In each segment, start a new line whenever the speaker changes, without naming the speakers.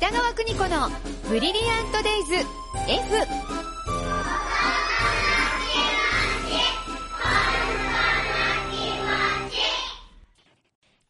北川邦子のブリリアントデイズ F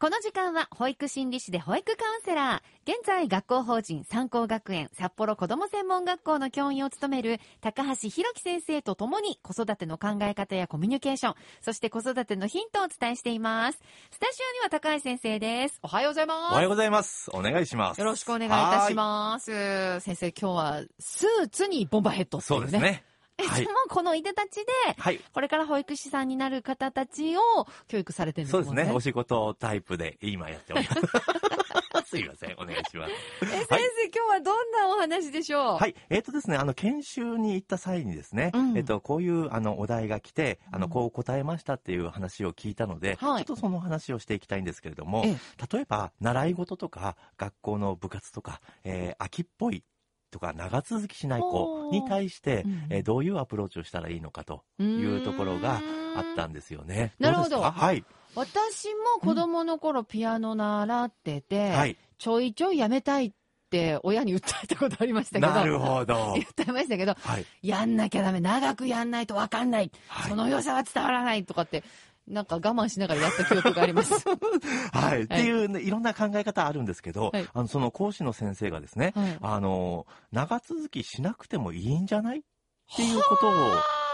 この時間は保育心理士で保育カウンセラー、現在学校法人三高学園札幌子ども専門学校の教員を務める高橋弘樹先生と共に子育ての考え方やコミュニケーション、そして子育てのヒントをお伝えしています。スタジオには高橋先生です。おはようございます。
おはようございます。お願いします。
よろしくお願いいたします。先生、今日はスーツにボンバーヘッドってい
そう。ですね。
え、
はい
でもこのいでたちで、
はい。
これから保育士さんになる方たちを教育されてるんですもね。
そうんですね。お仕事タイプで今やっております。すいません。お願いします。
え、先生、今日はどんなお話でしょう？
はい。えっ、とですね、あの、研修に行った際にですね、
うん
えっ、と、こういう、あの、お題が来て、あの、
うん
こう答えましたっていう話を聞いたので、
はい
ちょっとその話をしていきたいんですけれども、
え
例えば、習い事とか、学校の部活とか、えー秋っぽいとか、長続きしない子に対して、
うん
えーどういうアプローチをしたらいいのかというところがあったんですよね。
なるほど
はい。
私も子供の頃ピアノ習ってて、
はい。
ちょいちょいやめたいって親に訴えたことありましたけど。
なるほど。
言ってましたけど、
はい。
やんなきゃダメ、長くやんないとわかんない、
はい
その良さは伝わらないとかって、なんか我慢しながらやった記憶があります。
はい。っていう、ね、いろんな考え方あるんですけど、
はい
あの、その講師の先生がですね、
はい
あの、長続きしなくてもいいんじゃないっていうことを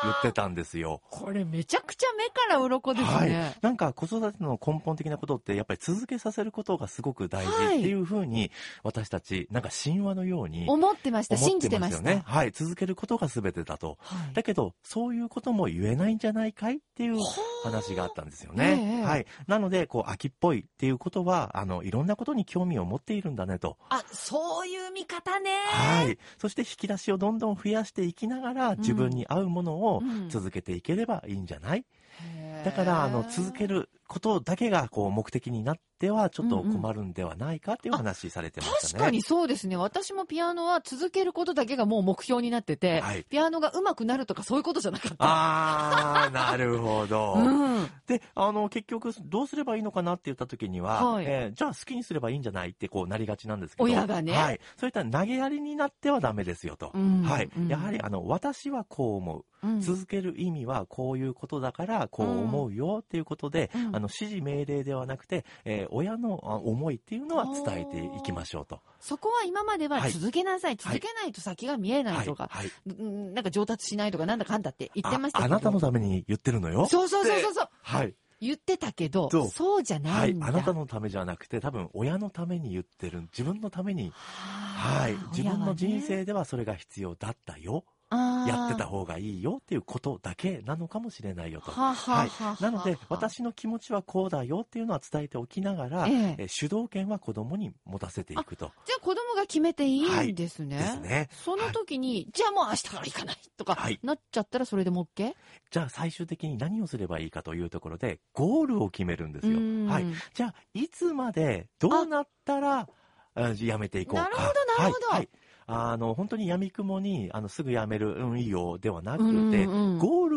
言ってたんですよ。
これめちゃくちゃ目から鱗です
はい
ね。。
なんか子育ての根本的なことってやっぱり続けさせることがすごく大事
はい
っていうふうに私たちなんか神話のように
思ってました。
思
信じてますした。
はい。続けることが全てだと。
はい
だけど、そういうことも言えないんじゃないかいっていう話があったんですよね。
ええ
はい。なので、こう、秋っぽいっていうことは、あの、いろんなことに興味を持っているんだねと。
あ、そういう見方ね。
はい。そして引き出しをどんどん増やしていきながら、自分に合うものを
うん
続けていければいいんじゃない、
へー
だから、あの、続けることだけが、こう、目的になっては、ちょっと困るんではないかっていう話されてましたね。
確かにそうですね。私もピアノは続けることだけがもう目標になってて、
はい
ピアノが上手くなるとかそういうことじゃなかった。
あー、なるほど。
うん。
で、あの、結局、どうすればいいのかなって言った時には、
はい
えーじゃあ好きにすればいいんじゃないってこうなりがちなんですけど。
親がね
はい。そういった投げやりになってはダメですよと。
うん
はい
うん。
やはり、あの、私はこう思う。
うん
続ける意味はこういうことだから、こう思うよっていうことで、
うん
あの、指示命令ではなくて、えー親のあ思いっていうのは伝えていきましょうと。
そこは今までは
はい
続けなさい、続けないと先が見えないとか、
はい。
うんなんか上達しないとかなんだかんだって言ってましたけど。
ああなたのために言ってるのよ。
そうそうそうそうそう。
はい。
言ってたけど、そうじゃな
はいい。
んだ。
あなたのためじゃなくて、多分親のために言ってる。自分のために
は
はい。自分の人生ではそれが必要だったよ。やってた
方
方がいいよっていうことだけなのかもしれないよと。
はあはあ
はい
はあ。
なので、私の気持ちはこうだよっていうのは伝えておきながら、
ええ
え主導権は子供に持たせていくと。
じゃあ子供が決めていいんですね。
ですね。
その時に、じゃあもう明日から行かないとか、
はい
なっちゃったらそれでも OK?
じゃあ最終的に何をすればいいかというところで、ゴールを決めるんですよ
う。ん
はい。じゃあ、いつまで、どうなったら、あやめていこうか。
なるほどなるほど
はい。はいあの、本当に闇雲に、あの、すぐやめる、うん、いいよ、ではなくて、
うんうん
ゴールを、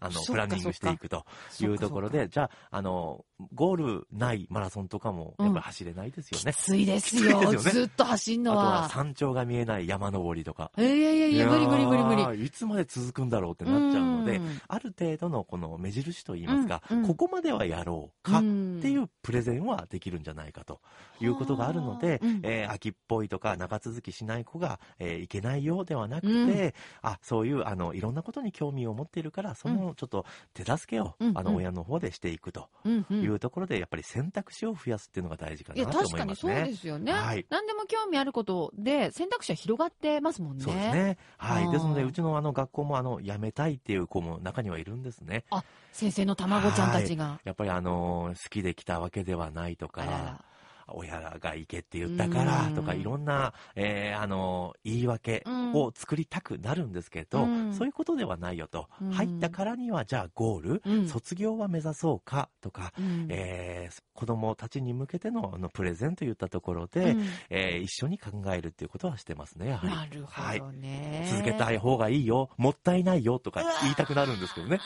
あの、プランニングしていくというところで、じゃあ、あの、ゴールないマラソンとかも、やっぱり走れないですよね。
きついですよ。
ですよね
ずっと走んの
あとは
は。
山頂が見えない山登りとか。
いやいやいや、無理無理無理無理。
いつまで続くんだろうってなっちゃうので
うん、
ある程度のこの目印といいますか、
うんうん
ここまではやろうかっ
ん
ていうプレゼンはできるんじゃないかということがあるので、
うん
えー秋っぽいとか長続きしない子が、えーいけないようではなくて、
うん
あそういうあのいろんなことに興味を持っているからそのちょっと手助けを、
うんうん
あの親の方でしていくというところでやっぱり選択肢を増やすっていうのが大事か
いや、
なと
確かにそう
思いますね。
ですよね。
はい
何でも興味あることで選択肢は広がってますもんね。
そうですね。はい。ですので、うちのあの学校もあの、辞めたいっていう子も中にはいるんですね。
先生の卵ちゃんたちが。
やっぱりあの、好きで来たわけではないと
あらら
か、親が行けって言ったからとか、
うん
いろんな、えーあの、言い訳を作りたくなるんですけど、
うん。
そういうことではないよと。
うん。
入ったからには、じゃあゴール、
うん。
卒業は目指そうかとか、
うん。
えー子供たちに向けてのあのプレゼンといったところで、
うん。
えー一緒に考えるっていうことはしてますね、やはり。
なるほどね。
続けたい方がいいよ、もったいないよとか言いたくなるんですけどね。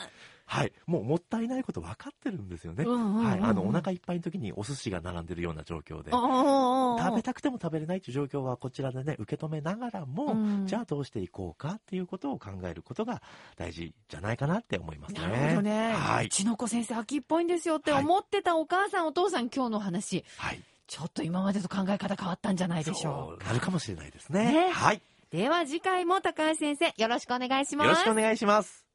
はい。もうもったいないこと分かってるんですよね。はい。あの、お腹いっぱいの時にお寿司が並んでるような状況で。食べたくても食べれないという状況はこちらでね、受け止めながらも、
うん
じゃあどうしていこうかっていうことを考えることが大事じゃないかなって思いますね。
なるほどね。
はい。
うちの子先生秋っぽいんですよって思ってたお母さん、お父さん今日の話、
はい。
ちょっと今までと考え方変わったんじゃないでしょうか。
なるかもしれないですね。
ね
はい。
では次回も高橋先生よろしくお願いします。
よろしくお願いします。